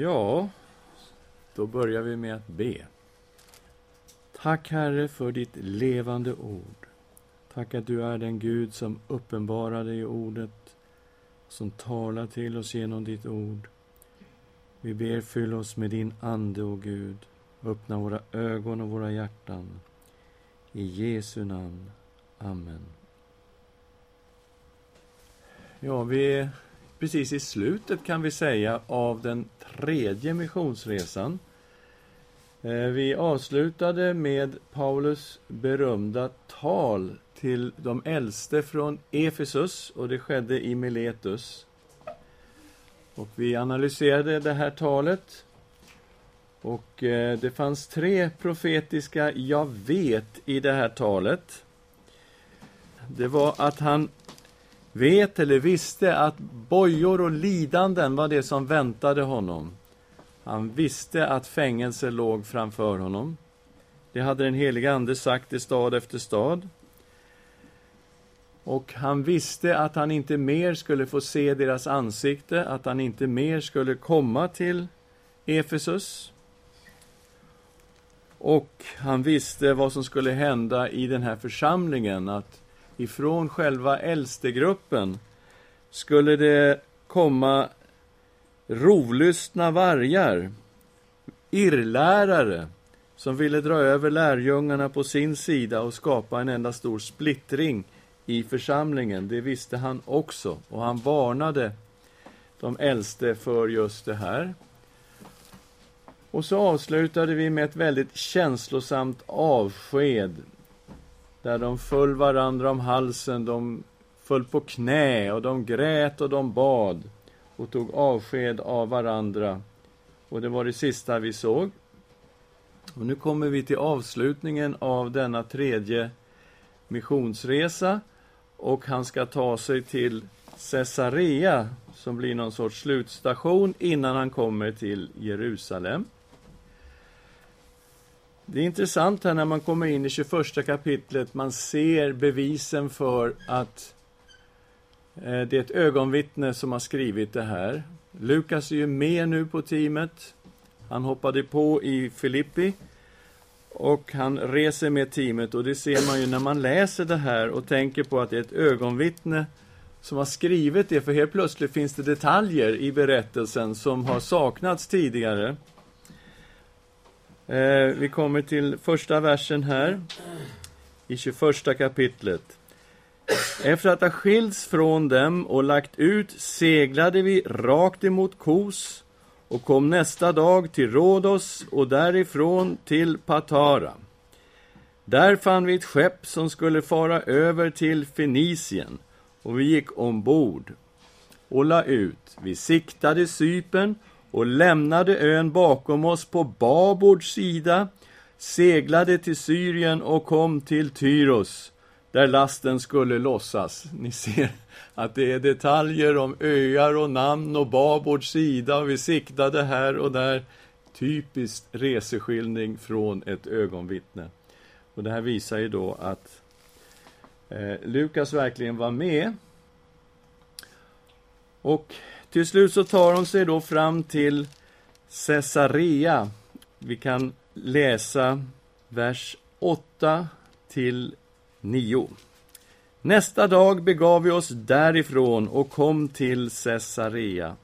Ja, då börjar vi med att be. Tack, Herre, för ditt levande ord. Tack att du är den Gud som uppenbarar dig i ordet, som talar till oss genom ditt ord. Vi ber, fyll oss med din Ande, o Gud. Öppna våra ögon och våra hjärtan. I Jesu namn. Amen. Ja, vi precis i slutet, kan vi säga, av den tredje missionsresan. Eh, vi avslutade med Paulus berömda tal till de äldste från Efesus och det skedde i Miletus. Och vi analyserade det här talet. Och eh, det fanns tre profetiska ”jag vet” i det här talet. Det var att han vet eller visste att bojor och lidanden var det som väntade honom. Han visste att fängelse låg framför honom. Det hade den helige Ande sagt i stad efter stad. Och han visste att han inte mer skulle få se deras ansikte, att han inte mer skulle komma till Efesus. Och han visste vad som skulle hända i den här församlingen, att ifrån själva äldstegruppen skulle det komma rovlystna vargar, irrlärare, som ville dra över lärjungarna på sin sida och skapa en enda stor splittring i församlingen. Det visste han också, och han varnade de äldste för just det här. Och så avslutade vi med ett väldigt känslosamt avsked där de föll varandra om halsen, de föll på knä och de grät och de bad och tog avsked av varandra. Och det var det sista vi såg. Och nu kommer vi till avslutningen av denna tredje missionsresa och han ska ta sig till Caesarea som blir någon sorts slutstation innan han kommer till Jerusalem. Det är intressant här när man kommer in i 21 kapitlet, man ser bevisen för att eh, det är ett ögonvittne som har skrivit det här. Lukas är ju med nu på teamet. Han hoppade på i Filippi och han reser med teamet och det ser man ju när man läser det här och tänker på att det är ett ögonvittne som har skrivit det, för helt plötsligt finns det detaljer i berättelsen som har saknats tidigare. Eh, vi kommer till första versen här, i 21 kapitlet. Efter att ha skilts från dem och lagt ut seglade vi rakt emot Kos och kom nästa dag till Rhodos och därifrån till Patara. Där fann vi ett skepp som skulle fara över till Fenicien och vi gick ombord och la ut. Vi siktade Sypen och lämnade ön bakom oss på babords sida, seglade till Syrien och kom till Tyros, där lasten skulle lossas. Ni ser att det är detaljer om öar och namn och babords sida och vi siktade här och där. Typiskt reseskildring från ett ögonvittne. Och det här visar ju då att eh, Lukas verkligen var med. Och till slut så tar hon sig då fram till Caesarea. Vi kan läsa vers 8 till 9. Nästa dag begav vi oss därifrån och kom till Caesarea.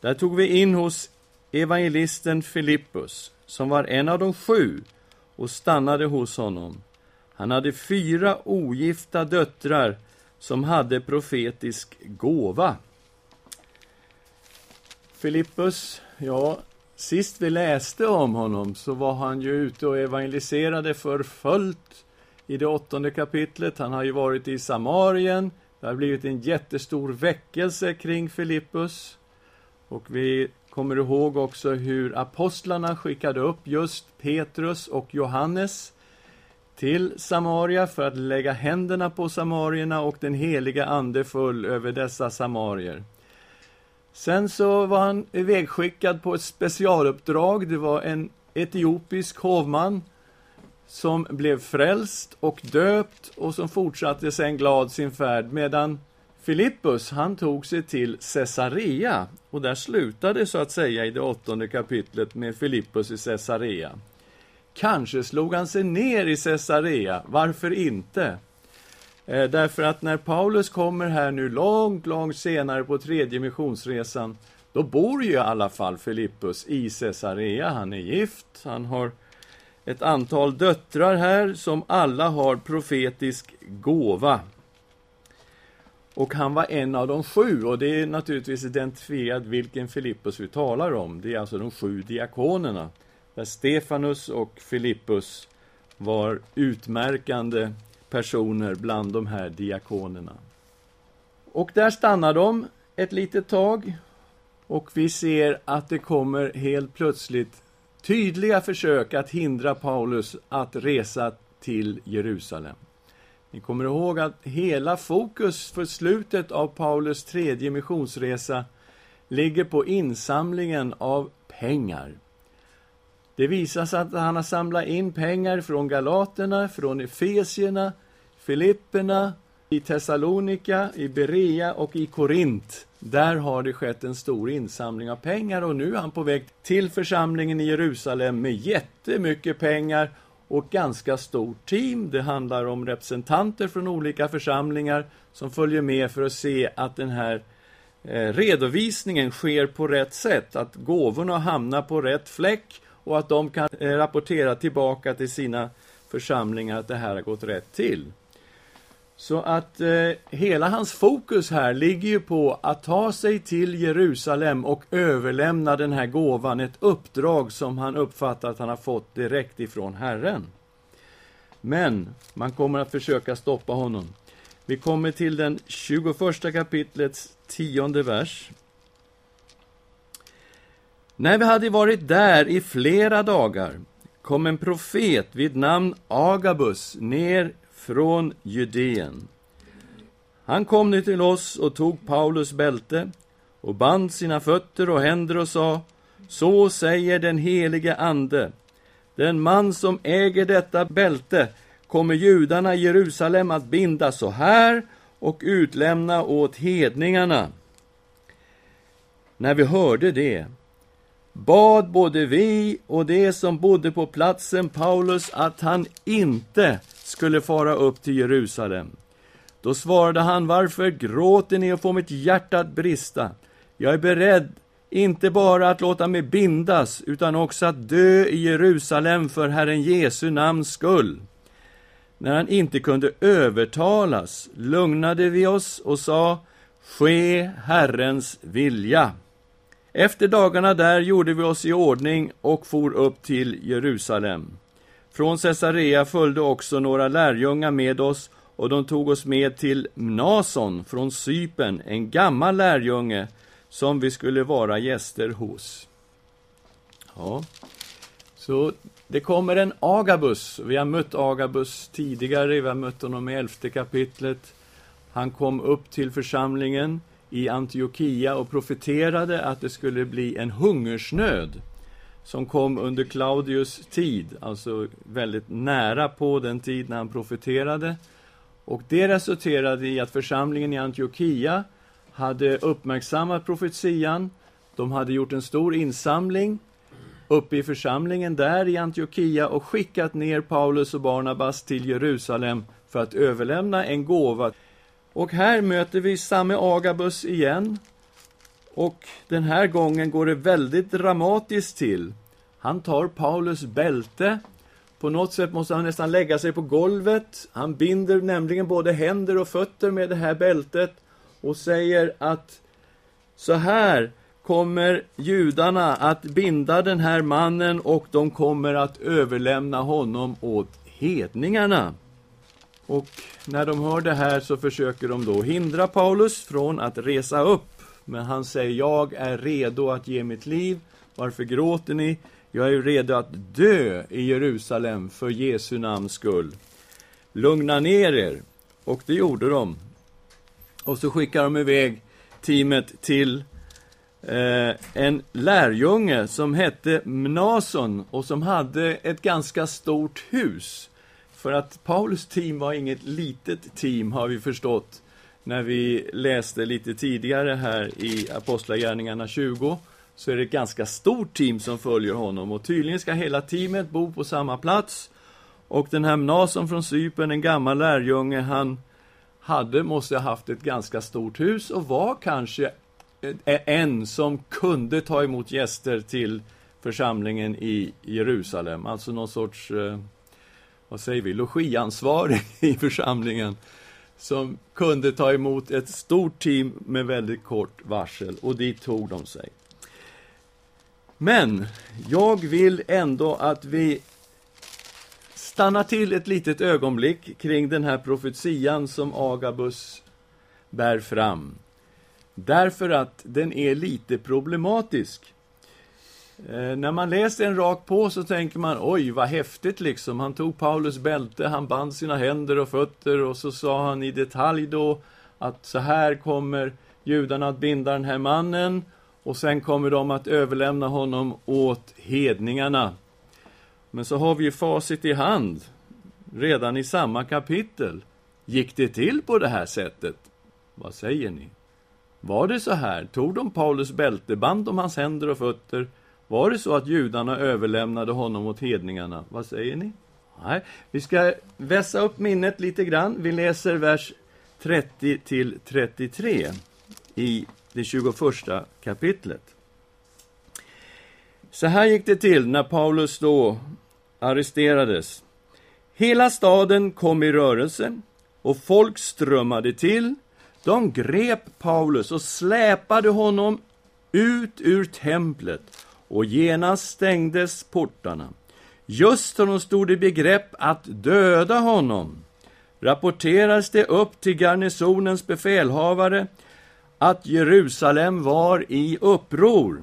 Där tog vi in hos evangelisten Filippus, som var en av de sju, och stannade hos honom. Han hade fyra ogifta döttrar som hade profetisk gåva. Filippus, ja, sist vi läste om honom så var han ju ute och evangeliserade för fullt i det åttonde kapitlet. Han har ju varit i Samarien. Det har blivit en jättestor väckelse kring Filippus. Och vi kommer ihåg också hur apostlarna skickade upp just Petrus och Johannes till Samaria för att lägga händerna på samarierna och den heliga ande föll över dessa samarier. Sen så var han ivägskickad på ett specialuppdrag. Det var en etiopisk hovman som blev frälst och döpt och som fortsatte sen glad sin färd medan Filippus, han tog sig till Caesarea och där slutade så att säga i det åttonde kapitlet med Filippus i Caesarea. Kanske slog han sig ner i Caesarea, varför inte? Eh, därför att när Paulus kommer här nu långt, långt senare på tredje missionsresan, då bor ju i alla fall Filippus i Caesarea. Han är gift, han har ett antal döttrar här som alla har profetisk gåva. Och han var en av de sju, och det är naturligtvis identifierat vilken Filippus vi talar om. Det är alltså de sju diakonerna, där Stefanus och Filippus var utmärkande personer bland de här diakonerna. Och där stannar de ett litet tag och vi ser att det kommer helt plötsligt tydliga försök att hindra Paulus att resa till Jerusalem. Ni kommer ihåg att hela fokus för slutet av Paulus tredje missionsresa ligger på insamlingen av pengar. Det visar sig att han har samlat in pengar från galaterna, från efesierna, filipperna, i Thessalonika, i Berea och i Korint. Där har det skett en stor insamling av pengar och nu är han på väg till församlingen i Jerusalem med jättemycket pengar och ganska stort team. Det handlar om representanter från olika församlingar som följer med för att se att den här eh, redovisningen sker på rätt sätt, att gåvorna hamnar på rätt fläck och att de kan eh, rapportera tillbaka till sina församlingar att det här har gått rätt till. Så att eh, hela hans fokus här ligger ju på att ta sig till Jerusalem och överlämna den här gåvan, ett uppdrag som han uppfattar att han har fått direkt ifrån Herren. Men man kommer att försöka stoppa honom. Vi kommer till den 21 kapitlets tionde vers. När vi hade varit där i flera dagar kom en profet vid namn Agabus ner från Judeen. Han kom nu till oss och tog Paulus bälte och band sina fötter och händer och sa Så säger den helige Ande Den man som äger detta bälte kommer judarna i Jerusalem att binda så här och utlämna åt hedningarna. När vi hörde det bad både vi och de som bodde på platsen Paulus att han inte skulle fara upp till Jerusalem. Då svarade han, varför gråter ni och får mitt hjärta att brista? Jag är beredd inte bara att låta mig bindas, utan också att dö i Jerusalem för Herren Jesu namns skull. När han inte kunde övertalas lugnade vi oss och sa, ske Herrens vilja. Efter dagarna där gjorde vi oss i ordning och for upp till Jerusalem. Från Caesarea följde också några lärjungar med oss och de tog oss med till Mnason från Sypen, en gammal lärjunge som vi skulle vara gäster hos. Ja, så det kommer en Agabus. Vi har mött Agabus tidigare, vi har mött honom i elfte kapitlet. Han kom upp till församlingen i Antiochia och profeterade att det skulle bli en hungersnöd som kom under Claudius tid, alltså väldigt nära på den tid när han profeterade. Och det resulterade i att församlingen i Antiochia hade uppmärksammat profetian. De hade gjort en stor insamling uppe i församlingen där i Antiochia och skickat ner Paulus och Barnabas till Jerusalem för att överlämna en gåva. Och här möter vi samme Agabus igen. Och den här gången går det väldigt dramatiskt till. Han tar Paulus bälte. På något sätt måste han nästan lägga sig på golvet. Han binder nämligen både händer och fötter med det här bältet och säger att så här kommer judarna att binda den här mannen och de kommer att överlämna honom åt hedningarna. Och när de hör det här så försöker de då hindra Paulus från att resa upp. Men han säger, jag är redo att ge mitt liv. Varför gråter ni? Jag är redo att dö i Jerusalem för Jesu namns skull. Lugna ner er. Och det gjorde de. Och så skickar de iväg teamet till eh, en lärjunge som hette Mnason och som hade ett ganska stort hus. För att Paulus team var inget litet team, har vi förstått. när vi läste lite tidigare här i Apostlagärningarna 20 så är det ett ganska stort team som följer honom och tydligen ska hela teamet bo på samma plats. Och den här Mnason från Cypern, en gammal lärjunge, han hade, måste ha haft ett ganska stort hus och var kanske e-, en som kunde ta emot gäster till församlingen i Jerusalem. Alltså någon sorts, eh, vad säger vi, logiansvarig i församlingen som kunde ta emot ett stort team med väldigt kort varsel och dit tog de sig. Men jag vill ändå att vi stannar till ett litet ögonblick kring den här profetian som Agabus bär fram. Därför att den är lite problematisk. Eh, när man läser en rakt på så tänker man, oj vad häftigt liksom. Han tog Paulus bälte, han band sina händer och fötter och så sa han i detalj då att så här kommer judarna att binda den här mannen och sen kommer de att överlämna honom åt hedningarna. Men så har vi ju facit i hand, redan i samma kapitel. Gick det till på det här sättet? Vad säger ni? Var det så här? Tog de Paulus bälte, band om hans händer och fötter? Var det så att judarna överlämnade honom åt hedningarna? Vad säger ni? Nej, vi ska vässa upp minnet lite grann. Vi läser vers 30 till 33 i det 21 kapitlet. Så här gick det till när Paulus då arresterades. Hela staden kom i rörelse och folk strömmade till. De grep Paulus och släpade honom ut ur templet och genast stängdes portarna. Just när de stod i begrepp att döda honom rapporterades det upp till garnisonens befälhavare att Jerusalem var i uppror.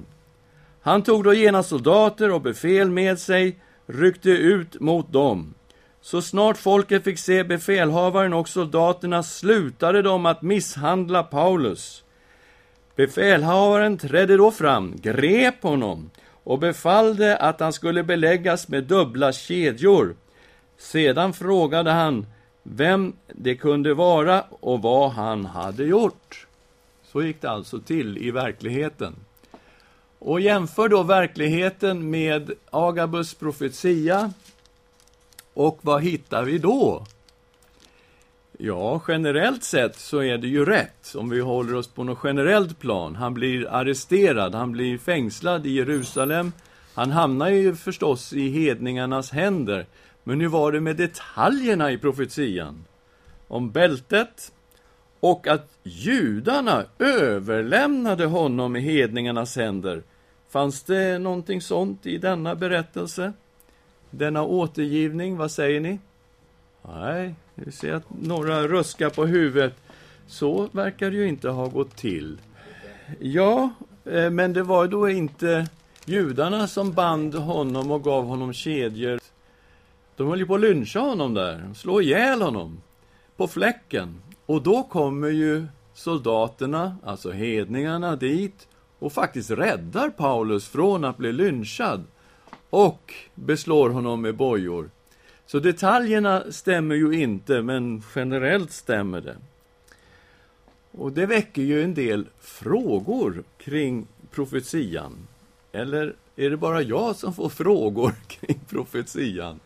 Han tog då genast soldater och befäl med sig, ryckte ut mot dem. Så snart folket fick se befälhavaren och soldaterna slutade de att misshandla Paulus. Befälhavaren trädde då fram, grep honom och befallde att han skulle beläggas med dubbla kedjor. Sedan frågade han vem det kunde vara och vad han hade gjort. Så gick det alltså till i verkligheten. Och jämför då verkligheten med Agabus profetia. Och vad hittar vi då? Ja, generellt sett så är det ju rätt, om vi håller oss på något generellt plan. Han blir arresterad, han blir fängslad i Jerusalem. Han hamnar ju förstås i hedningarnas händer. Men hur var det med detaljerna i profetian? Om bältet, och att judarna överlämnade honom i hedningarnas händer. Fanns det någonting sånt i denna berättelse? Denna återgivning, vad säger ni? Nej, vi ser att några ruskar på huvudet. Så verkar det ju inte ha gått till. Ja, eh, men det var då inte judarna som band honom och gav honom kedjor. De höll ju på att lyncha honom där, slå ihjäl honom. På fläcken. Och då kommer ju soldaterna, alltså hedningarna, dit och faktiskt räddar Paulus från att bli lynchad och beslår honom med bojor. Så detaljerna stämmer ju inte, men generellt stämmer det. Och det väcker ju en del frågor kring profetian. Eller är det bara jag som får frågor kring profetian?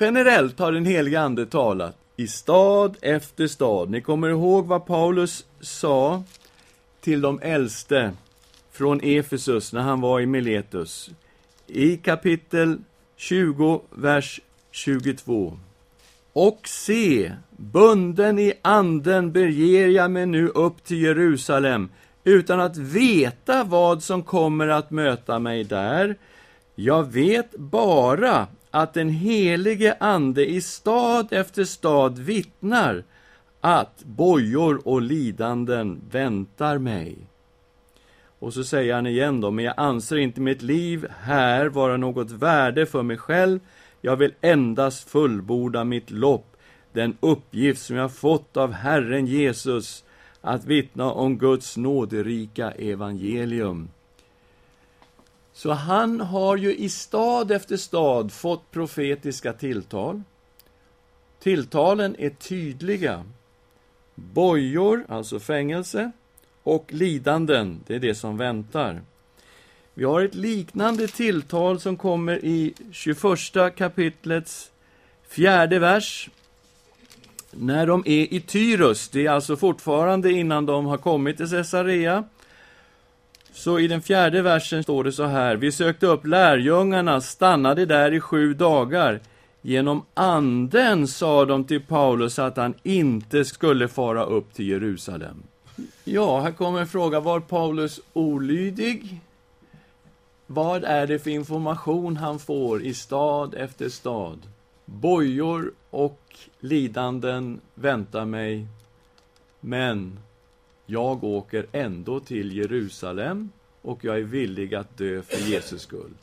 Generellt har den helige Ande talat i stad efter stad. Ni kommer ihåg vad Paulus sa till de äldste från Efesus när han var i Miletus. I kapitel 20, vers 22. Och se, bunden i anden beger jag mig nu upp till Jerusalem utan att veta vad som kommer att möta mig där. Jag vet bara att den helige Ande i stad efter stad vittnar att bojor och lidanden väntar mig. Och så säger han igen då, men jag anser inte mitt liv här vara något värde för mig själv. Jag vill endast fullborda mitt lopp, den uppgift som jag fått av Herren Jesus, att vittna om Guds nåderika evangelium. Så han har ju i stad efter stad fått profetiska tilltal. Tilltalen är tydliga. bojor, alltså fängelse, och lidanden, det är det som väntar. Vi har ett liknande tilltal som kommer i 21 kapitlets fjärde vers. När de är i Tyrus, det är alltså fortfarande innan de har kommit till Caesarea, så i den fjärde versen står det så här. Vi sökte upp lärjungarna, stannade där i sju dagar. Genom anden sa de till Paulus att han inte skulle fara upp till Jerusalem. Ja, här kommer en fråga. Var Paulus olydig? Vad är det för information han får i stad efter stad? Bojor och lidanden väntar mig, men jag åker ändå till Jerusalem och jag är villig att dö för Jesus skull.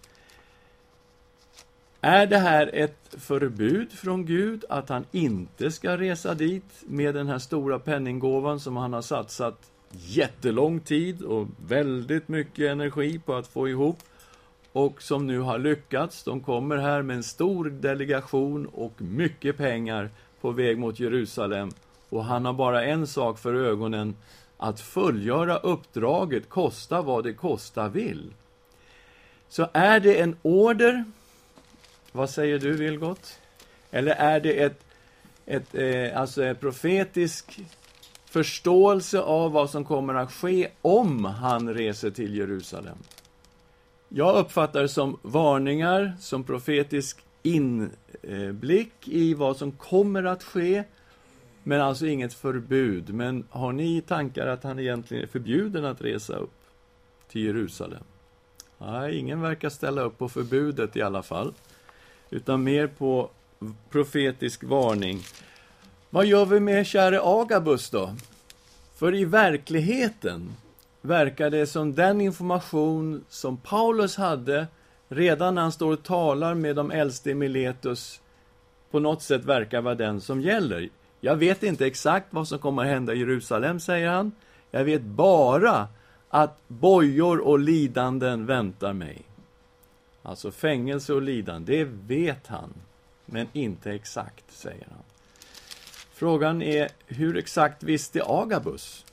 Är det här ett förbud från Gud att han inte ska resa dit med den här stora penninggåvan som han har satsat jättelång tid och väldigt mycket energi på att få ihop och som nu har lyckats. De kommer här med en stor delegation och mycket pengar på väg mot Jerusalem och han har bara en sak för ögonen att fullgöra uppdraget, kosta vad det kosta vill. Så är det en order, vad säger du Vilgot? Eller är det ett, ett, eh, alltså en profetisk förståelse av vad som kommer att ske om han reser till Jerusalem? Jag uppfattar det som varningar, som profetisk inblick i vad som kommer att ske men alltså inget förbud. Men har ni tankar att han egentligen är förbjuden att resa upp till Jerusalem? Nej, ingen verkar ställa upp på förbudet i alla fall. Utan mer på profetisk varning. Vad gör vi med käre Agabus då? För i verkligheten verkar det som den information som Paulus hade redan när han står och talar med de äldste i Miletus på något sätt verkar vara den som gäller. Jag vet inte exakt vad som kommer att hända i Jerusalem, säger han. Jag vet bara att bojor och lidanden väntar mig. Alltså fängelse och lidande, det vet han. Men inte exakt, säger han. Frågan är, hur exakt visste Agabus?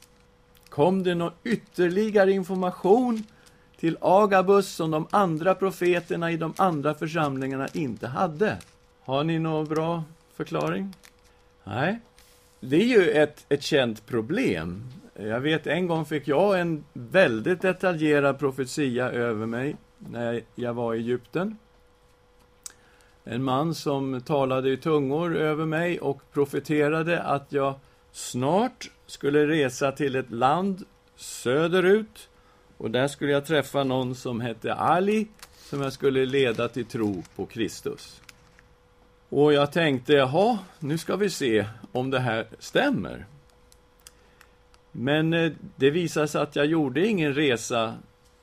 Kom det någon ytterligare information till Agabus som de andra profeterna i de andra församlingarna inte hade? Har ni någon bra förklaring? Nej. Det är ju ett, ett känt problem. Jag vet, en gång fick jag en väldigt detaljerad profetia över mig när jag var i Egypten. En man som talade i tungor över mig och profeterade att jag snart skulle resa till ett land söderut och där skulle jag träffa någon som hette Ali som jag skulle leda till tro på Kristus. Och jag tänkte, jaha, nu ska vi se om det här stämmer. Men eh, det visade sig att jag gjorde ingen resa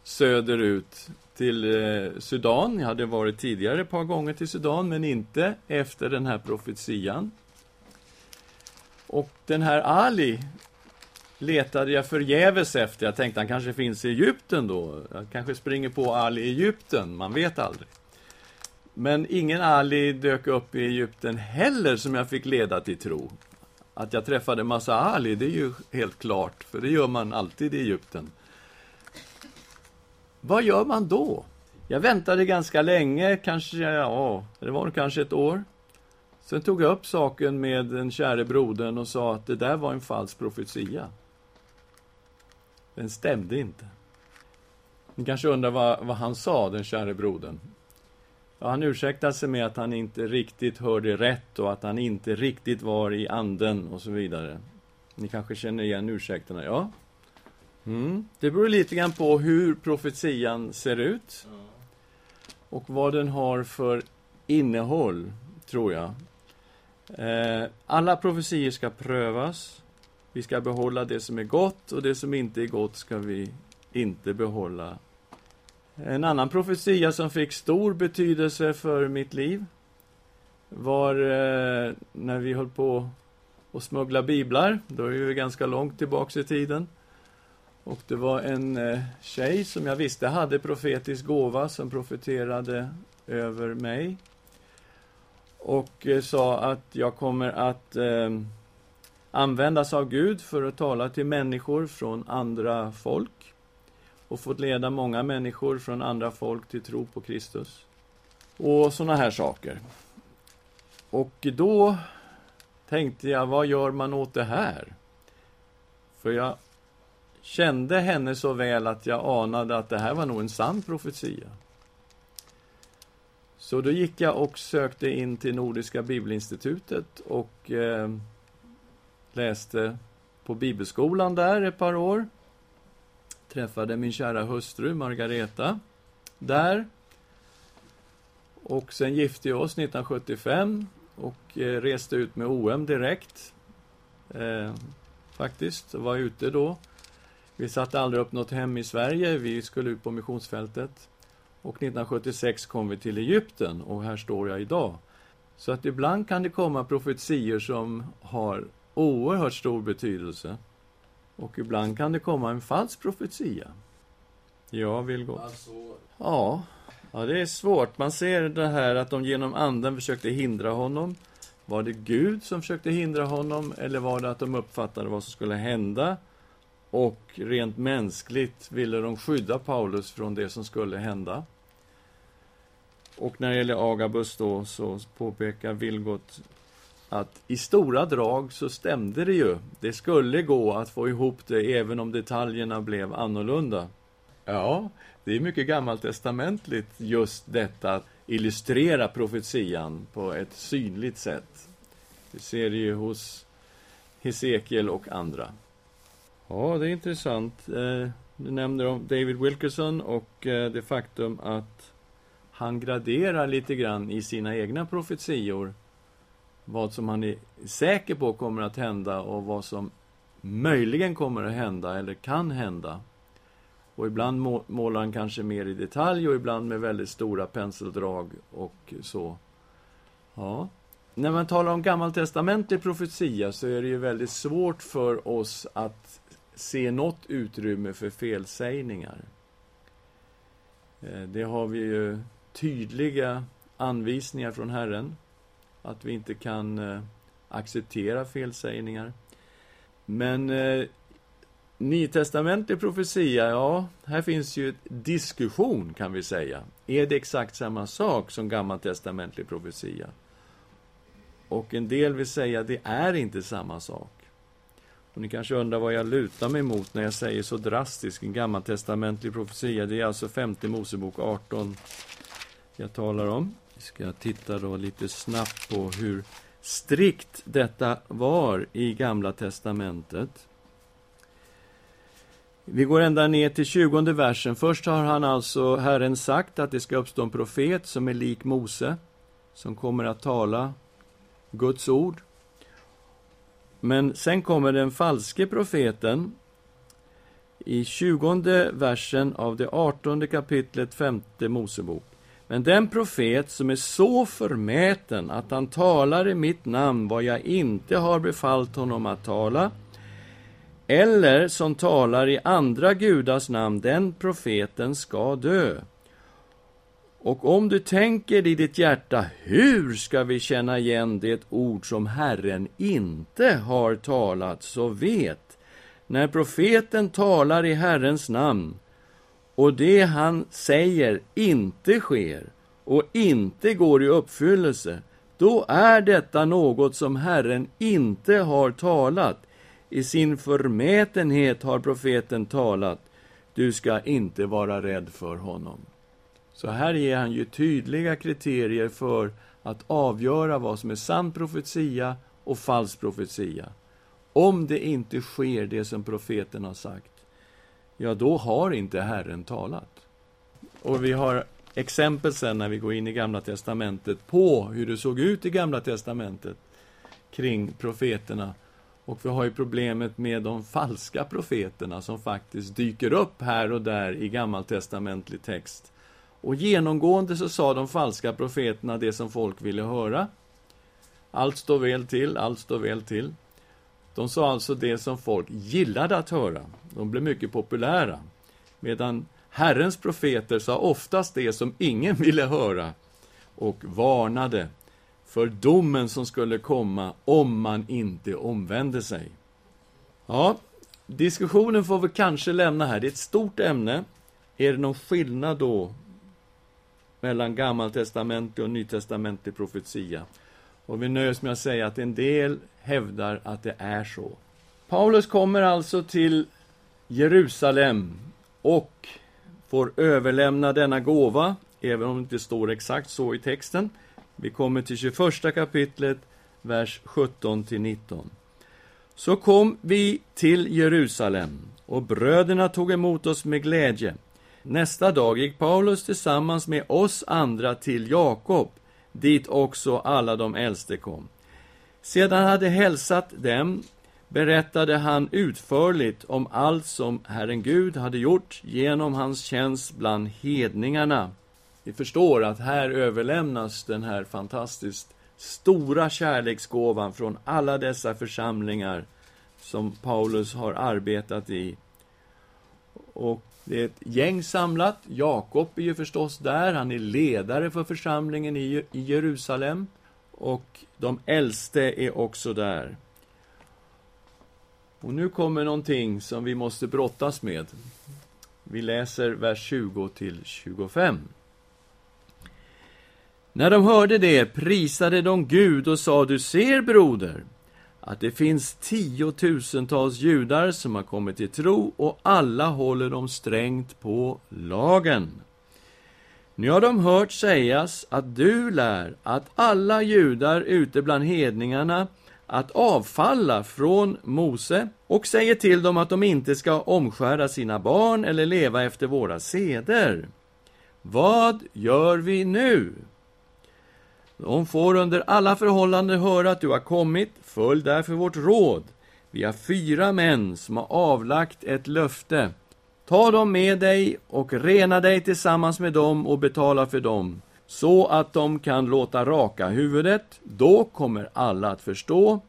söderut till eh, Sudan. Jag hade varit tidigare ett par gånger till Sudan, men inte efter den här profetian. Och den här Ali letade jag förgäves efter. Jag tänkte han kanske finns i Egypten då. Jag kanske springer på Ali i Egypten, man vet aldrig. Men ingen Ali dök upp i Egypten heller som jag fick leda till tro. Att jag träffade massa Ali, det är ju helt klart, för det gör man alltid i Egypten. Vad gör man då? Jag väntade ganska länge, kanske, ja, det var kanske ett år. Sen tog jag upp saken med den käre brodern och sa att det där var en falsk profetia. Den stämde inte. Ni kanske undrar vad, vad han sa, den käre brodern. Ja, han ursäktade sig med att han inte riktigt hörde rätt och att han inte riktigt var i anden och så vidare. Ni kanske känner igen ursäkterna, ja? Mm. Det beror lite grann på hur profetian ser ut och vad den har för innehåll, tror jag. Eh, alla profetier ska prövas. Vi ska behålla det som är gott och det som inte är gott ska vi inte behålla en annan profetia som fick stor betydelse för mitt liv var eh, när vi höll på att smuggla biblar. Då är vi ganska långt tillbaks i tiden. Och det var en eh, tjej som jag visste hade profetisk gåva som profeterade över mig. Och eh, sa att jag kommer att eh, användas av Gud för att tala till människor från andra folk och fått leda många människor från andra folk till tro på Kristus. Och sådana här saker. Och då tänkte jag, vad gör man åt det här? För jag kände henne så väl att jag anade att det här var nog en sann profetia. Så då gick jag och sökte in till Nordiska Bibelinstitutet och eh, läste på bibelskolan där ett par år. Träffade min kära hustru Margareta där. Och sen gifte vi oss 1975 och eh, reste ut med OM direkt. Eh, faktiskt, och var ute då. Vi satte aldrig upp något hem i Sverige, vi skulle ut på missionsfältet. Och 1976 kom vi till Egypten och här står jag idag. Så att ibland kan det komma profetier som har oerhört stor betydelse. Och ibland kan det komma en falsk profetia. Ja, Vilgot? Alltså, Ja, ja, det är svårt. Man ser det här att de genom anden försökte hindra honom. Var det Gud som försökte hindra honom eller var det att de uppfattade vad som skulle hända? Och rent mänskligt ville de skydda Paulus från det som skulle hända. Och när det gäller Agabus då så påpekar Vilgot att i stora drag så stämde det ju. Det skulle gå att få ihop det även om detaljerna blev annorlunda. Ja, det är mycket gammaltestamentligt just detta att illustrera profetian på ett synligt sätt. Vi ser det ju hos Hesekiel och andra. Ja, det är intressant. Eh, du nämner om David Wilkerson och eh, det faktum att han graderar lite grann i sina egna profetior vad som han är säker på kommer att hända och vad som möjligen kommer att hända eller kan hända. Och ibland målar han kanske mer i detalj och ibland med väldigt stora penseldrag och så. Ja. När man talar om gammaltestamentlig profetia så är det ju väldigt svårt för oss att se något utrymme för felsägningar. Eh, det har vi ju tydliga anvisningar från Herren, att vi inte kan eh, acceptera felsägningar. Men eh, Nytestamentlig profetia, ja, här finns ju diskussion kan vi säga. Är det exakt samma sak som gammaltestamentlig profetia? Och en del vill säga det är inte samma sak. Och ni kanske undrar vad jag lutar mig mot när jag säger så drastiskt, en gammaltestamentlig profetia. Det är alltså femte Mosebok 18 jag talar om. Vi ska titta då lite snabbt på hur strikt detta var i Gamla testamentet. Vi går ända ner till 20 versen. Först har han alltså, Herren, sagt att det ska uppstå en profet som är lik Mose, som kommer att tala Guds ord. Men sen kommer den falske profeten i 20 versen av det 18 kapitlet, femte Mosebok. Men den profet som är så förmäten att han talar i mitt namn vad jag inte har befallt honom att tala, eller som talar i andra gudars namn, den profeten ska dö. Och om du tänker i ditt hjärta, hur ska vi känna igen det ord som Herren inte har talat, så vet, när profeten talar i Herrens namn, och det han säger inte sker och inte går i uppfyllelse, då är detta något som Herren inte har talat. I sin förmätenhet har profeten talat. Du ska inte vara rädd för honom. Så här ger han ju tydliga kriterier för att avgöra vad som är sann profetia och falsk profetia. Om det inte sker det som profeten har sagt, ja, då har inte Herren talat. Och vi har exempel sen när vi går in i Gamla testamentet på hur det såg ut i Gamla testamentet kring profeterna. Och vi har ju problemet med de falska profeterna som faktiskt dyker upp här och där i gammaltestamentlig text. Och genomgående så sa de falska profeterna det som folk ville höra. Allt står väl till, allt står väl till. De sa alltså det som folk gillade att höra. De blev mycket populära. Medan Herrens profeter sa oftast det som ingen ville höra och varnade för domen som skulle komma om man inte omvände sig. Ja, diskussionen får vi kanske lämna här. Det är ett stort ämne. Är det någon skillnad då mellan gammaltestamentlig och nytestamentlig profetia? Och vi nöjer oss med att säga att en del hävdar att det är så. Paulus kommer alltså till Jerusalem och får överlämna denna gåva, även om det inte står exakt så i texten. Vi kommer till 21 kapitlet, vers 17 till 19. Så kom vi till Jerusalem, och bröderna tog emot oss med glädje. Nästa dag gick Paulus tillsammans med oss andra till Jakob, dit också alla de äldste kom. Sedan han hade hälsat dem berättade han utförligt om allt som Herren Gud hade gjort genom hans tjänst bland hedningarna. Vi förstår att här överlämnas den här fantastiskt stora kärleksgåvan från alla dessa församlingar som Paulus har arbetat i. Och det är ett gäng samlat. Jakob är ju förstås där. Han är ledare för församlingen i Jerusalem. Och de äldste är också där. Och nu kommer någonting som vi måste brottas med. Vi läser vers 20 till 25. När de hörde det prisade de Gud och sa, du ser, broder, att det finns tiotusentals judar som har kommit till tro och alla håller de strängt på lagen. Nu har de hört sägas att du lär att alla judar ute bland hedningarna att avfalla från Mose och säger till dem att de inte ska omskära sina barn eller leva efter våra seder. Vad gör vi nu? De får under alla förhållanden höra att du har kommit, följ därför vårt råd. Vi har fyra män som har avlagt ett löfte. Ta dem med dig och rena dig tillsammans med dem och betala för dem, så att de kan låta raka huvudet. Då kommer alla att förstå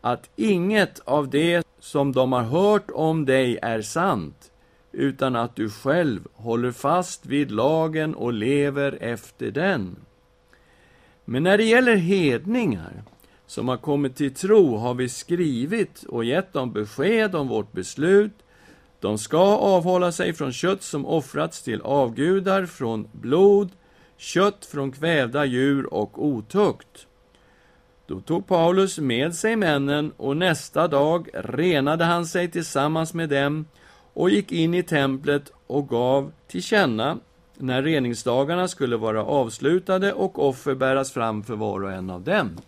att inget av det som de har hört om dig är sant, utan att du själv håller fast vid lagen och lever efter den. Men när det gäller hedningar som har kommit till tro har vi skrivit och gett dem besked om vårt beslut. De ska avhålla sig från kött som offrats till avgudar, från blod, kött från kvävda djur och otukt. Då tog Paulus med sig männen och nästa dag renade han sig tillsammans med dem och gick in i templet och gav till känna när reningsdagarna skulle vara avslutade och offer bäras fram för var och en av dem.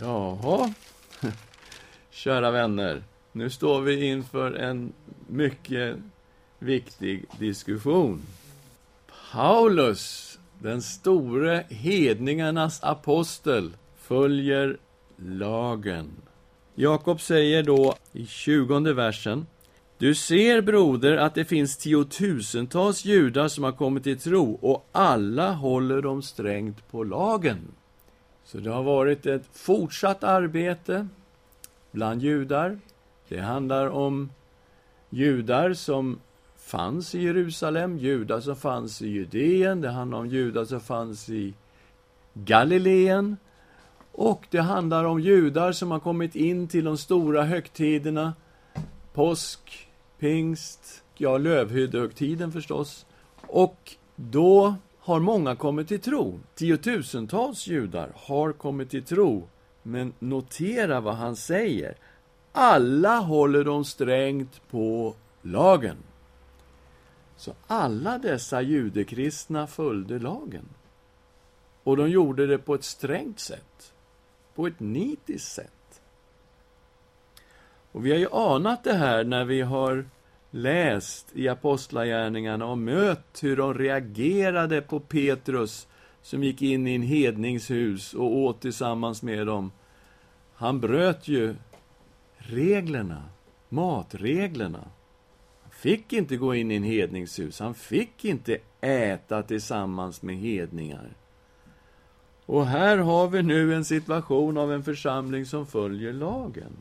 Jaha, kära vänner, nu står vi inför en mycket viktig diskussion. Paulus, den store hedningarnas apostel, följer lagen. Jakob säger då i tjugonde versen du ser, broder, att det finns tiotusentals judar som har kommit till tro och alla håller de strängt på lagen. Så det har varit ett fortsatt arbete bland judar. Det handlar om judar som fanns i Jerusalem, judar som fanns i Judeen, det handlar om judar som fanns i Galileen och det handlar om judar som har kommit in till de stora högtiderna, påsk, pingst, ja, lövhyddehögtiden förstås. Och då har många kommit till tro. Tiotusentals judar har kommit till tro. Men notera vad han säger. Alla håller de strängt på lagen. Så alla dessa judekristna följde lagen. Och de gjorde det på ett strängt sätt. På ett nitiskt sätt. Och vi har ju anat det här när vi har läst i Apostlagärningarna och mött hur de reagerade på Petrus som gick in i en hedningshus och åt tillsammans med dem. Han bröt ju reglerna, matreglerna. Han fick inte gå in i en hedningshus, han fick inte äta tillsammans med hedningar. Och här har vi nu en situation av en församling som följer lagen.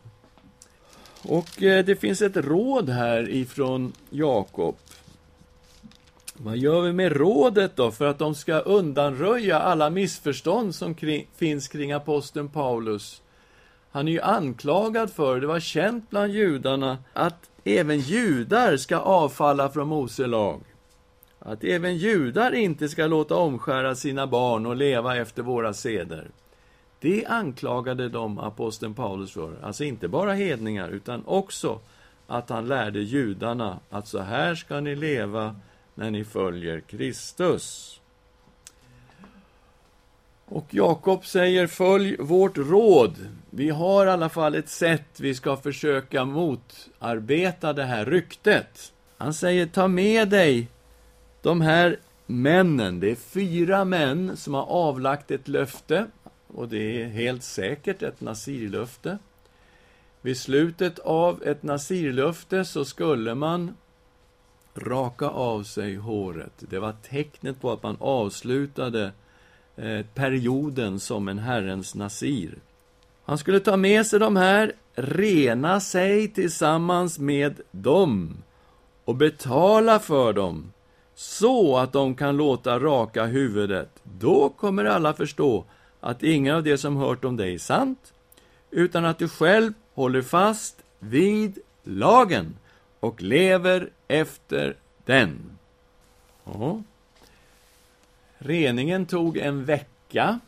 Och eh, det finns ett råd här ifrån Jakob. Vad gör vi med rådet då för att de ska undanröja alla missförstånd som kring, finns kring aposteln Paulus? Han är ju anklagad för, det var känt bland judarna, att även judar ska avfalla från Mose lag. Att även judar inte ska låta omskära sina barn och leva efter våra seder. Det anklagade de aposteln Paulus för, alltså inte bara hedningar, utan också att han lärde judarna att så här ska ni leva när ni följer Kristus. Och Jakob säger, följ vårt råd. Vi har i alla fall ett sätt vi ska försöka motarbeta det här ryktet. Han säger, ta med dig de här männen. Det är fyra män som har avlagt ett löfte. Och det är helt säkert ett nasirlöfte. Vid slutet av ett nasirlöfte så skulle man raka av sig håret. Det var tecknet på att man avslutade eh, perioden som en Herrens nasir. Han skulle ta med sig de här, rena sig tillsammans med dem och betala för dem så att de kan låta raka huvudet. Då kommer alla förstå att ingen av det som hört om dig är sant, utan att du själv håller fast vid lagen och lever efter den. Ja. Reningen tog en vecka.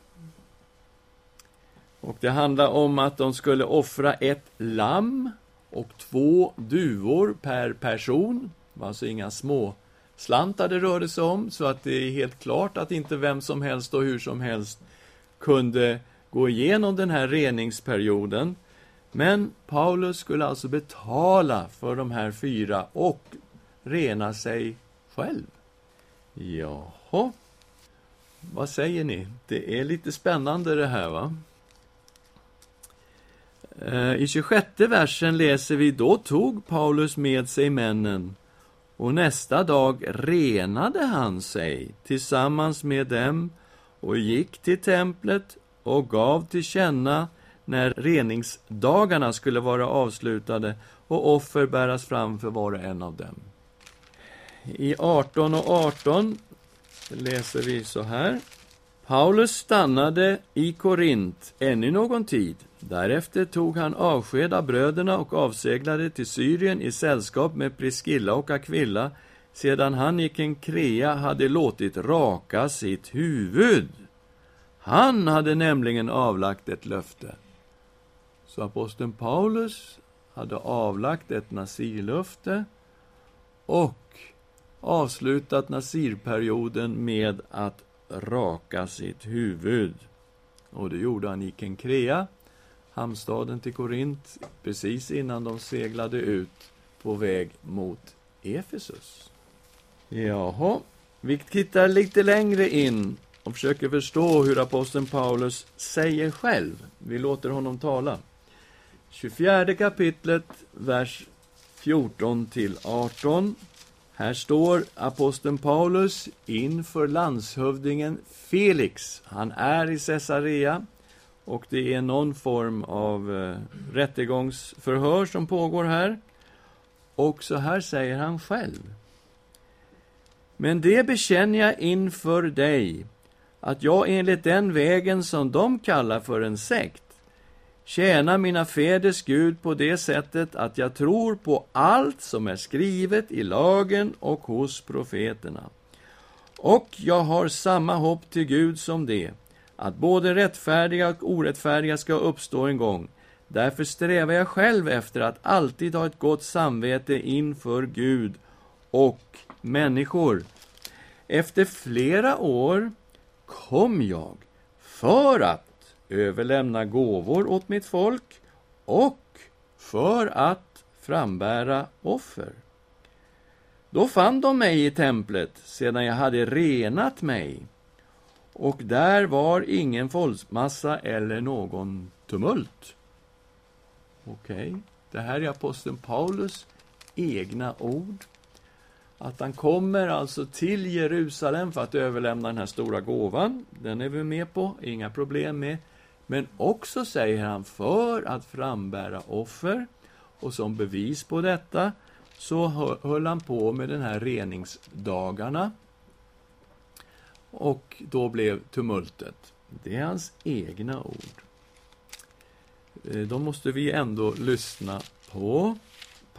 Och det handlar om att de skulle offra ett lamm och två duvor per person. Det var alltså inga små slantar det rörde sig om, så att det är helt klart att inte vem som helst och hur som helst kunde gå igenom den här reningsperioden. Men Paulus skulle alltså betala för de här fyra och rena sig själv. Jaha. Vad säger ni? Det är lite spännande det här, va? Eh, I 26 versen läser vi, då tog Paulus med sig männen och nästa dag renade han sig tillsammans med dem och gick till templet och gav till känna när reningsdagarna skulle vara avslutade och offer bäras fram för var och en av dem. I 18 och 18 läser vi så här. Paulus stannade i Korint ännu någon tid. Därefter tog han avsked av bröderna och avseglade till Syrien i sällskap med Priskilla och Aquilla sedan han i Kenkrea hade låtit raka sitt huvud. Han hade nämligen avlagt ett löfte. Så aposteln Paulus hade avlagt ett nasirlöfte och avslutat nasirperioden med att raka sitt huvud. Och det gjorde han i Kenkrea, hamnstaden till Korint, precis innan de seglade ut på väg mot Efesus. Jaha, vi tittar lite längre in och försöker förstå hur aposteln Paulus säger själv. Vi låter honom tala. 24 kapitlet, vers 14 till 18. Här står aposteln Paulus inför landshövdingen Felix. Han är i Caesarea och det är någon form av eh, rättegångsförhör som pågår här. Och så här säger han själv. Men det bekänner jag inför dig, att jag enligt den vägen som de kallar för en sekt tjäna mina fäders Gud på det sättet att jag tror på allt som är skrivet i lagen och hos profeterna. Och jag har samma hopp till Gud som det, att både rättfärdiga och orättfärdiga ska uppstå en gång. Därför strävar jag själv efter att alltid ha ett gott samvete inför Gud och människor. Efter flera år kom jag för att överlämna gåvor åt mitt folk och för att frambära offer. Då fann de mig i templet sedan jag hade renat mig och där var ingen folkmassa eller någon tumult. Okej, okay. det här är aposteln Paulus egna ord. Att han kommer alltså till Jerusalem för att överlämna den här stora gåvan. Den är vi med på, inga problem med. Men också, säger han, för att frambära offer. Och som bevis på detta så höll han på med den här reningsdagarna. Och då blev tumultet. Det är hans egna ord. Eh, de måste vi ändå lyssna på.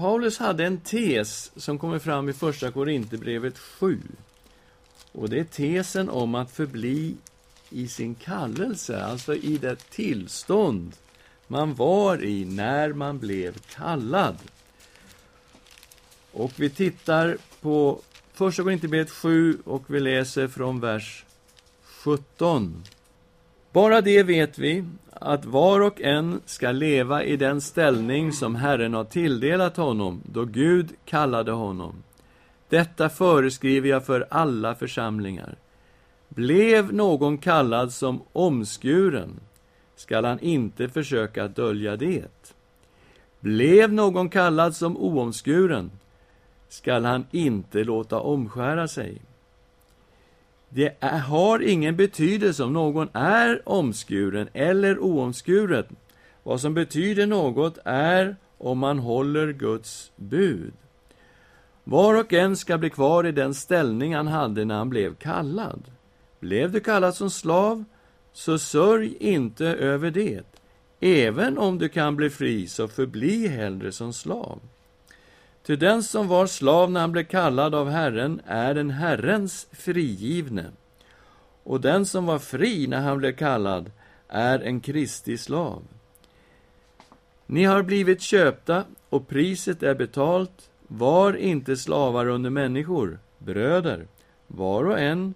Paulus hade en tes som kommer fram i Första Korinthierbrevet 7. Och det är tesen om att förbli i sin kallelse, alltså i det tillstånd man var i när man blev kallad. Och vi tittar på Första Korinthierbrevet 7 och vi läser från vers 17. Bara det vet vi, att var och en ska leva i den ställning som Herren har tilldelat honom, då Gud kallade honom. Detta föreskriver jag för alla församlingar. Blev någon kallad som omskuren, skall han inte försöka dölja det. Blev någon kallad som oomskuren, skall han inte låta omskära sig. Det är, har ingen betydelse om någon är omskuren eller oomskuren. Vad som betyder något är om man håller Guds bud. Var och en ska bli kvar i den ställning han hade när han blev kallad. Blev du kallad som slav, så sörj inte över det. Även om du kan bli fri, så förbli hellre som slav. Ty den som var slav när han blev kallad av Herren är en Herrens frigivne. Och den som var fri när han blev kallad är en Kristi slav. Ni har blivit köpta och priset är betalt. Var inte slavar under människor, bröder. Var och en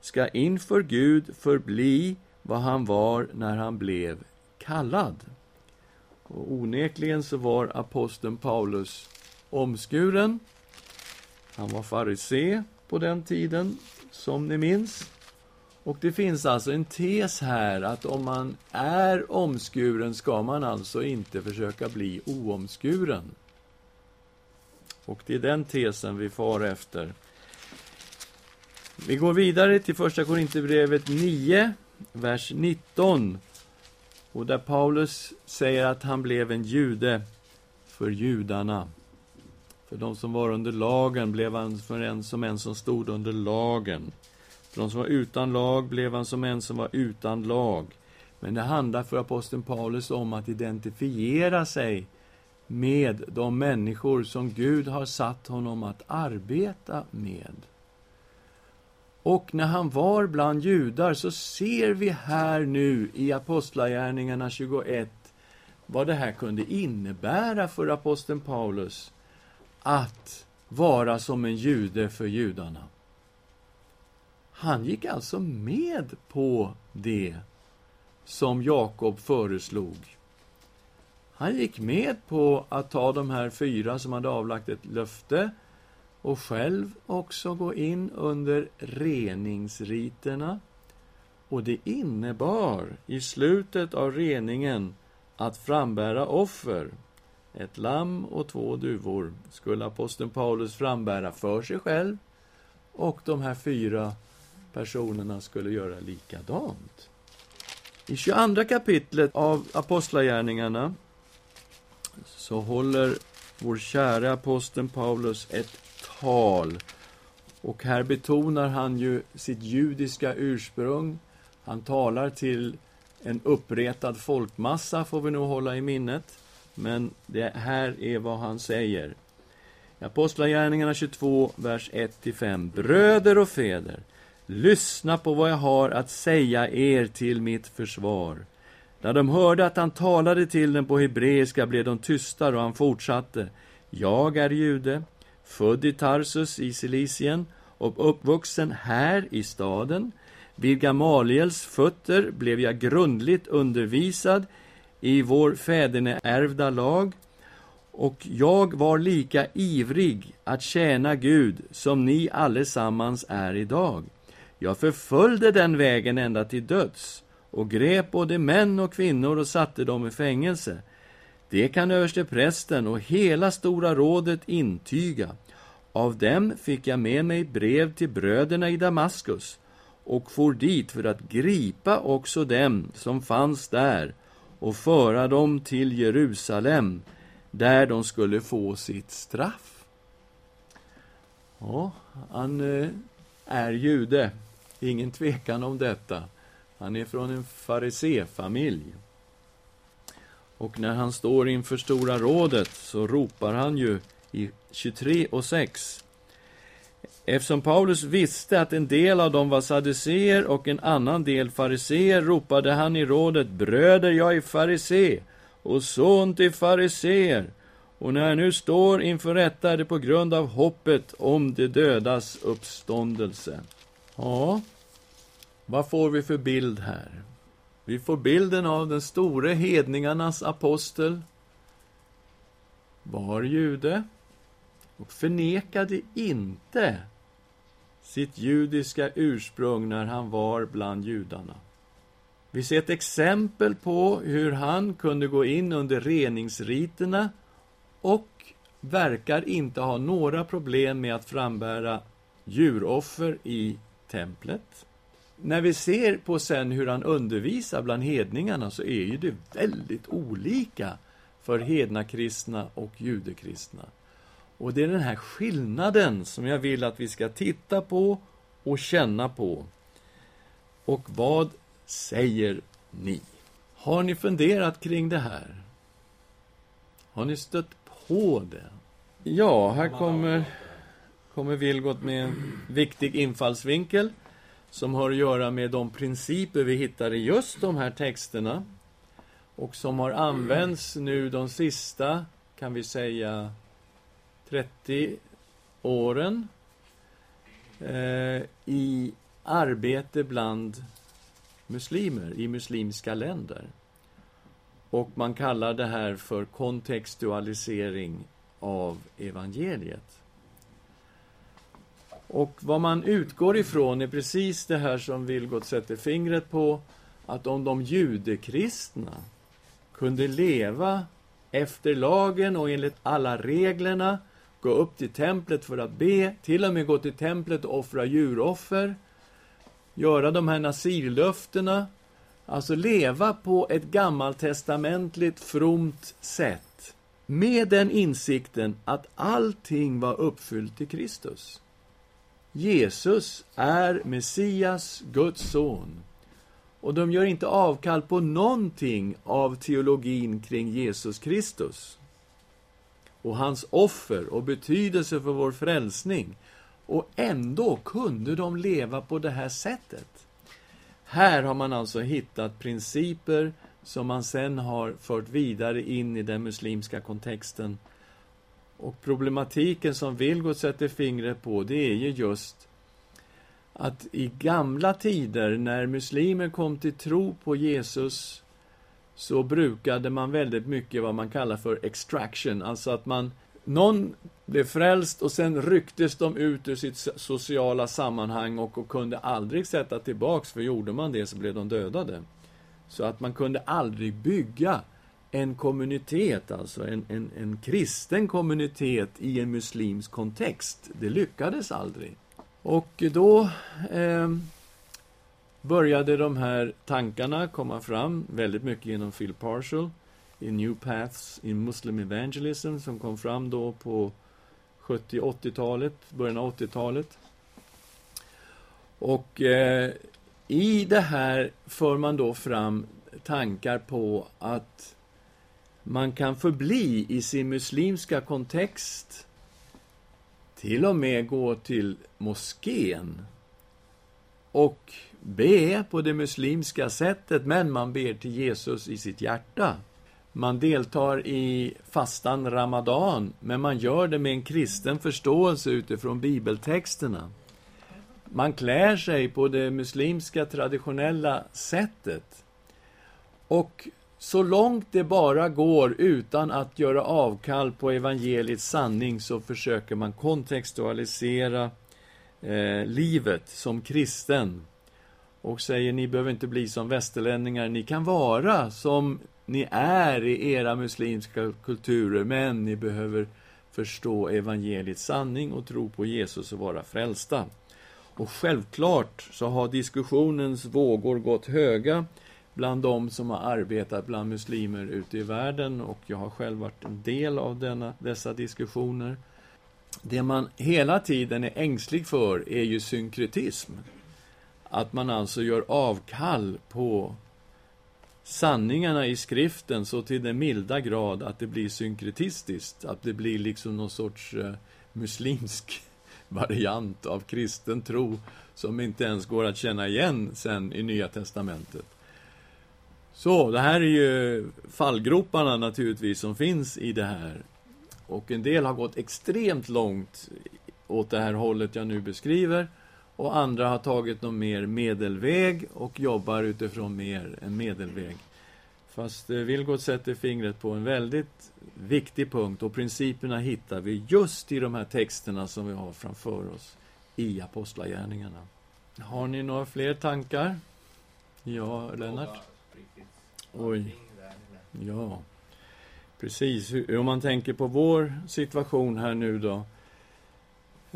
ska inför Gud förbli vad han var när han blev kallad. Och onekligen så var aposteln Paulus omskuren. Han var farisé på den tiden, som ni minns. Och det finns alltså en tes här att om man är omskuren ska man alltså inte försöka bli oomskuren. Och det är den tesen vi far efter. Vi går vidare till Första Korinthierbrevet 9, vers 19. Och där Paulus säger att han blev en jude för judarna. För de som var under lagen blev han för en som en som stod under lagen. För de som var utan lag blev han som en som var utan lag. Men det handlar för aposteln Paulus om att identifiera sig med de människor som Gud har satt honom att arbeta med. Och när han var bland judar så ser vi här nu i Apostlagärningarna 21 vad det här kunde innebära för aposteln Paulus att vara som en jude för judarna. Han gick alltså med på det som Jakob föreslog. Han gick med på att ta de här fyra som hade avlagt ett löfte och själv också gå in under reningsriterna. Och det innebar i slutet av reningen att frambära offer. Ett lamm och två duvor skulle aposteln Paulus frambära för sig själv och de här fyra personerna skulle göra likadant. I 22 kapitlet av Apostlagärningarna så håller vår kära aposteln Paulus ett tal. Och här betonar han ju sitt judiska ursprung. Han talar till en uppretad folkmassa, får vi nog hålla i minnet. Men det här är vad han säger. Apostlagärningarna 22, vers 1-5. Bröder och fäder, lyssna på vad jag har att säga er till mitt försvar. När de hörde att han talade till dem på hebreiska blev de tysta, och han fortsatte. Jag är jude, född i Tarsus i Silicien och uppvuxen här i staden. Vid Gamaliels fötter blev jag grundligt undervisad i vår fäderneärvda lag och jag var lika ivrig att tjäna Gud som ni allesammans är idag. Jag förföljde den vägen ända till döds och grep både män och kvinnor och satte dem i fängelse. Det kan översteprästen och hela Stora rådet intyga. Av dem fick jag med mig brev till bröderna i Damaskus och for dit för att gripa också dem som fanns där och föra dem till Jerusalem, där de skulle få sitt straff. Ja, han eh, är jude. Ingen tvekan om detta. Han är från en fariséfamilj. Och när han står inför Stora rådet så ropar han ju i 23 och 6. Eftersom Paulus visste att en del av dem var saduceer och en annan del fariseer ropade han i rådet Bröder, jag är farisé och son till fariseer och när jag nu står inför rätta är det på grund av hoppet om de dödas uppståndelse. Ja, vad får vi för bild här? Vi får bilden av den store hedningarnas apostel, var jude och förnekade inte sitt judiska ursprung när han var bland judarna. Vi ser ett exempel på hur han kunde gå in under reningsriterna och verkar inte ha några problem med att frambära djuroffer i templet. När vi ser på sen hur han undervisar bland hedningarna så är ju det väldigt olika för hedna kristna och judekristna. Och det är den här skillnaden som jag vill att vi ska titta på och känna på. Och vad säger ni? Har ni funderat kring det här? Har ni stött på det? Ja, här kommer, kommer Vilgot med en viktig infallsvinkel som har att göra med de principer vi hittar i just de här texterna och som har använts nu de sista, kan vi säga, 30 åren eh, i arbete bland muslimer i muslimska länder. Och man kallar det här för kontextualisering av evangeliet. Och vad man utgår ifrån är precis det här som Vilgot sätter fingret på, att om de judekristna kunde leva efter lagen och enligt alla reglerna, gå upp till templet för att be, till och med gå till templet och offra djuroffer, göra de här nasirlöftena, alltså leva på ett gammaltestamentligt fromt sätt, med den insikten att allting var uppfyllt i Kristus. Jesus är Messias, Guds son. Och de gör inte avkall på någonting av teologin kring Jesus Kristus och hans offer och betydelse för vår frälsning. Och ändå kunde de leva på det här sättet. Här har man alltså hittat principer som man sen har fört vidare in i den muslimska kontexten. Och problematiken som Vilgot sätter fingret på, det är ju just att i gamla tider, när muslimer kom till tro på Jesus, så brukade man väldigt mycket vad man kallar för extraction, alltså att man någon blev frälst och sen rycktes de ut ur sitt sociala sammanhang och, och kunde aldrig sätta tillbaks, för gjorde man det så blev de dödade. Så att man kunde aldrig bygga en kommunitet, alltså en, en, en kristen kommunitet i en muslimsk kontext. Det lyckades aldrig. Och då eh, började de här tankarna komma fram, väldigt mycket genom Phil Parshall, i New Paths in Muslim Evangelism, som kom fram då på 70-80-talet, början av 80-talet. Och eh, i det här för man då fram tankar på att man kan förbli i sin muslimska kontext, till och med gå till moskén och be på det muslimska sättet, men man ber till Jesus i sitt hjärta. Man deltar i fastan Ramadan, men man gör det med en kristen förståelse utifrån bibeltexterna. Man klär sig på det muslimska traditionella sättet. Och så långt det bara går utan att göra avkall på evangeliets sanning så försöker man kontextualisera eh, livet som kristen och säger ni behöver inte bli som västerlänningar, ni kan vara som ni är i era muslimska kulturer, men ni behöver förstå evangeliets sanning och tro på Jesus och vara frälsta. Och självklart så har diskussionens vågor gått höga bland de som har arbetat bland muslimer ute i världen och jag har själv varit en del av denna, dessa diskussioner. det man hela tiden är ängslig för är ju synkretism. Att man alltså gör avkall på sanningarna i skriften så till den milda grad att det blir synkretistiskt, att det blir liksom någon sorts eh, muslimsk variant av kristen tro som inte ens går att känna igen sen i Nya Testamentet. Så, det här är ju fallgroparna naturligtvis som finns i det här. Och en del har gått extremt långt åt det här hållet jag nu beskriver. Och andra har tagit någon mer medelväg och jobbar utifrån mer en medelväg. Fast eh, Vilgot sätter fingret på en väldigt viktig punkt och principerna hittar vi just i de här texterna som vi har framför oss i Apostlagärningarna. Har ni några fler tankar? Ja, Lennart? Oj. Ja. Precis. Om man tänker på vår situation här nu då.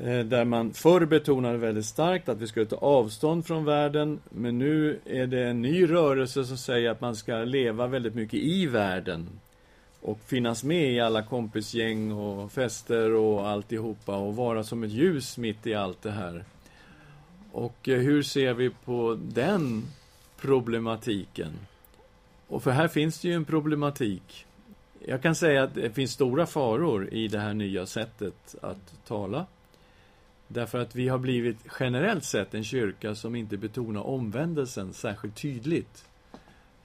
Eh, där man förr betonade väldigt starkt att vi skulle ta avstånd från världen, men nu är det en ny rörelse som säger att man ska leva väldigt mycket i världen och finnas med i alla kompisgäng och fester och alltihopa och vara som ett ljus mitt i allt det här. Och eh, hur ser vi på den problematiken? Och för här finns det ju en problematik. Jag kan säga att det finns stora faror i det här nya sättet att tala. Därför att vi har blivit generellt sett en kyrka som inte betonar omvändelsen särskilt tydligt.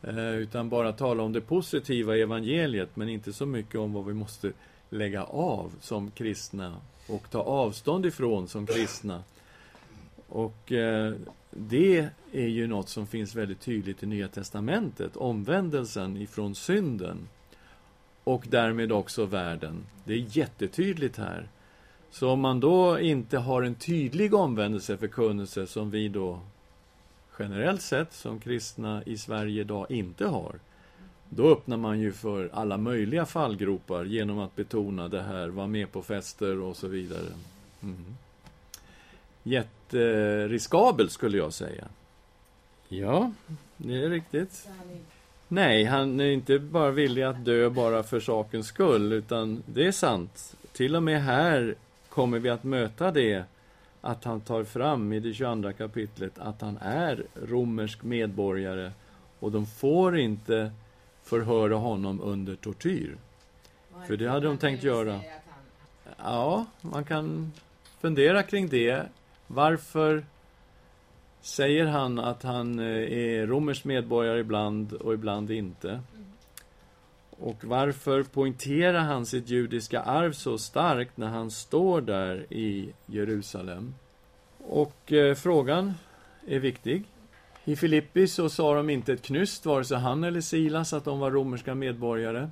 Eh, utan bara talar om det positiva i evangeliet, men inte så mycket om vad vi måste lägga av som kristna och ta avstånd ifrån som kristna. Och eh, det är ju något som finns väldigt tydligt i Nya Testamentet, omvändelsen ifrån synden och därmed också världen. Det är jättetydligt här. Så om man då inte har en tydlig omvändelseförkunnelse som vi då generellt sett som kristna i Sverige idag inte har, då öppnar man ju för alla möjliga fallgropar genom att betona det här, vara med på fester och så vidare. Mm. Jätteriskabelt skulle jag säga. Ja, det är riktigt. Nej, han är inte bara villig att dö bara för sakens skull, utan det är sant. Till och med här kommer vi att möta det att han tar fram i det 22 kapitlet att han är romersk medborgare och de får inte förhöra honom under tortyr. För det hade de tänkt göra. Ja, man kan fundera kring det. Varför säger han att han eh, är romersk medborgare ibland och ibland inte? Och varför poängterar han sitt judiska arv så starkt när han står där i Jerusalem? Och eh, frågan är viktig. I Filippi så sa de inte ett knyst, vare sig han eller Silas, att de var romerska medborgare.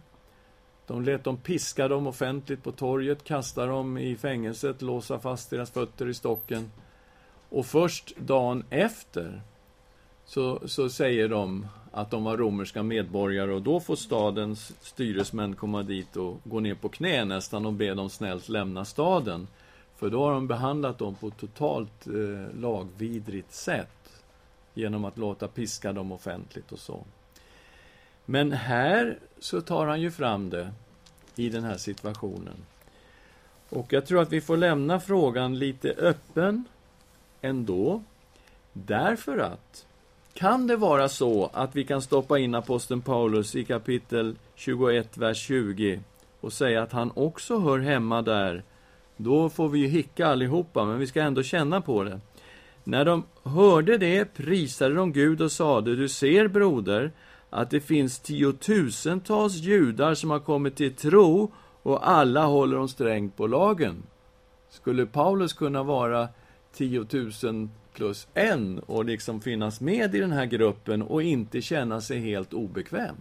De lät dem piska dem offentligt på torget, kasta dem i fängelset, låsa fast deras fötter i stocken. Och först dagen efter så, så säger de att de var romerska medborgare och då får stadens styresmän komma dit och gå ner på knä nästan och be dem snällt lämna staden. För då har de behandlat dem på ett totalt eh, lagvidrigt sätt genom att låta piska dem offentligt och så. Men här så tar han ju fram det i den här situationen. Och jag tror att vi får lämna frågan lite öppen ändå. Därför att kan det vara så att vi kan stoppa in aposteln Paulus i kapitel 21, vers 20 och säga att han också hör hemma där? Då får vi ju hicka allihopa, men vi ska ändå känna på det. När de hörde det prisade de Gud och sade, du ser broder, att det finns tiotusentals judar som har kommit till tro och alla håller de strängt på lagen. Skulle Paulus kunna vara tiotusen plus en och liksom finnas med i den här gruppen och inte känna sig helt obekväm.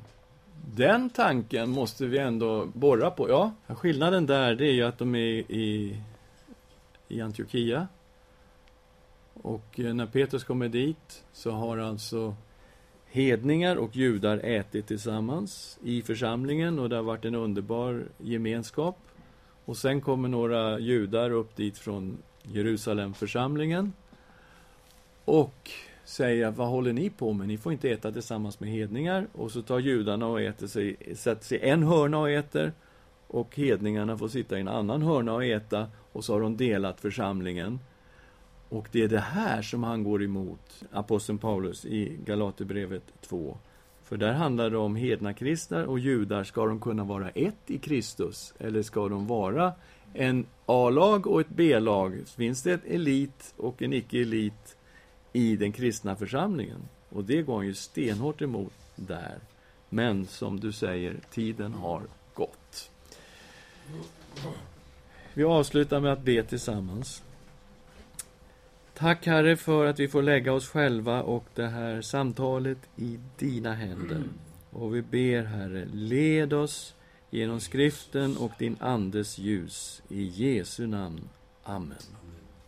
Den tanken måste vi ändå borra på. Ja, skillnaden där det är ju att de är i, i Antiochia. Och eh, när Petrus kommer dit så har alltså hedningar och judar ätit tillsammans i församlingen och det har varit en underbar gemenskap. Och sen kommer några judar upp dit från Jerusalemförsamlingen och säger vad håller ni på med? Ni får inte äta tillsammans med hedningar. Och så tar judarna och äter sig, sätter sig en hörna och äter. och hedningarna får sitta i en annan hörna och äta och så har de delat församlingen. Och det är det här som han går emot, aposteln Paulus, i Galaterbrevet 2. För där handlar det om hedna kristna och judar. Ska de kunna vara ett i Kristus? Eller ska de vara en A-lag och ett B-lag? Finns det ett elit och en icke-elit i den kristna församlingen? Och det går han ju stenhårt emot där. Men som du säger, tiden har gått. Vi avslutar med att be tillsammans. Tack Herre för att vi får lägga oss själva och det här samtalet i dina händer. Och vi ber Herre, led oss genom skriften och din Andes ljus. I Jesu namn. Amen.